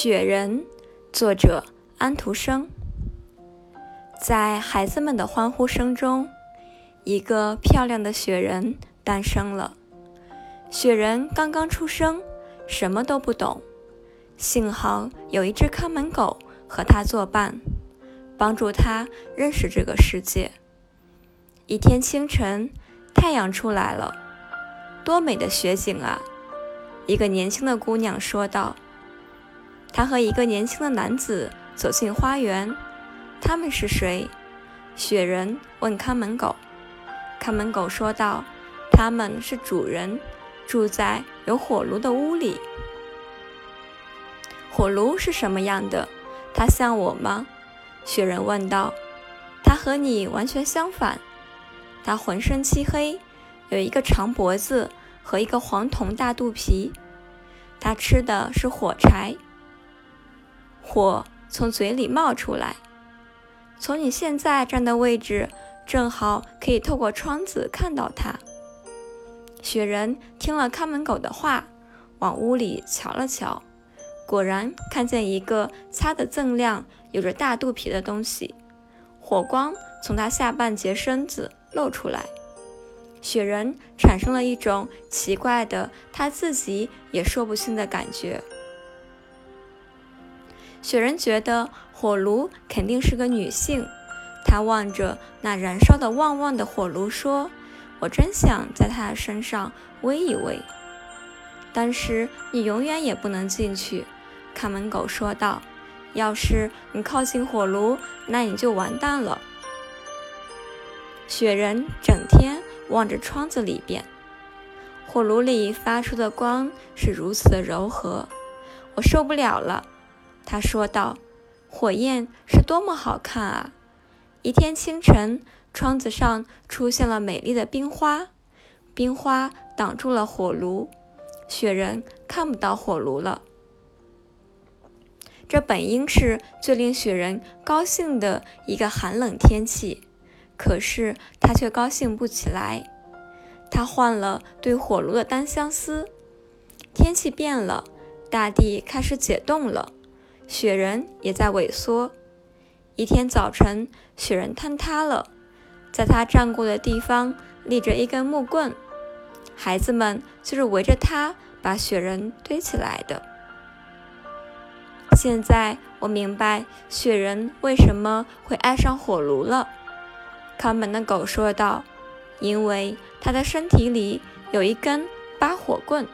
雪人，作者安徒生。在孩子们的欢呼声中，一个漂亮的雪人诞生了。雪人刚刚出生，什么都不懂，幸好有一只看门狗和他作伴，帮助他认识这个世界。一天清晨，太阳出来了，多美的雪景啊！一个年轻的姑娘说道。他和一个年轻的男子走进花园。他们是谁？雪人问看门狗。看门狗说道：“他们是主人，住在有火炉的屋里。”火炉是什么样的？它像我吗？雪人问道。它和你完全相反。它浑身漆黑，有一个长脖子和一个黄铜大肚皮。它吃的是火柴。火从嘴里冒出来，从你现在站的位置，正好可以透过窗子看到它。雪人听了看门狗的话，往屋里瞧了瞧，果然看见一个擦得锃亮、有着大肚皮的东西，火光从它下半截身子露出来。雪人产生了一种奇怪的、他自己也说不清的感觉。雪人觉得火炉肯定是个女性，他望着那燃烧的旺旺的火炉说：“我真想在她的身上偎一偎。”但是你永远也不能进去，看门狗说道：“要是你靠近火炉，那你就完蛋了。”雪人整天望着窗子里边，火炉里发出的光是如此的柔和，我受不了了。他说道：“火焰是多么好看啊！”一天清晨，窗子上出现了美丽的冰花，冰花挡住了火炉，雪人看不到火炉了。这本应是最令雪人高兴的一个寒冷天气，可是他却高兴不起来。他换了对火炉的单相思。天气变了，大地开始解冻了。雪人也在萎缩。一天早晨，雪人坍塌了，在他站过的地方立着一根木棍，孩子们就是围着他把雪人堆起来的。现在我明白雪人为什么会爱上火炉了，看门的狗说道：“因为他的身体里有一根拔火棍。”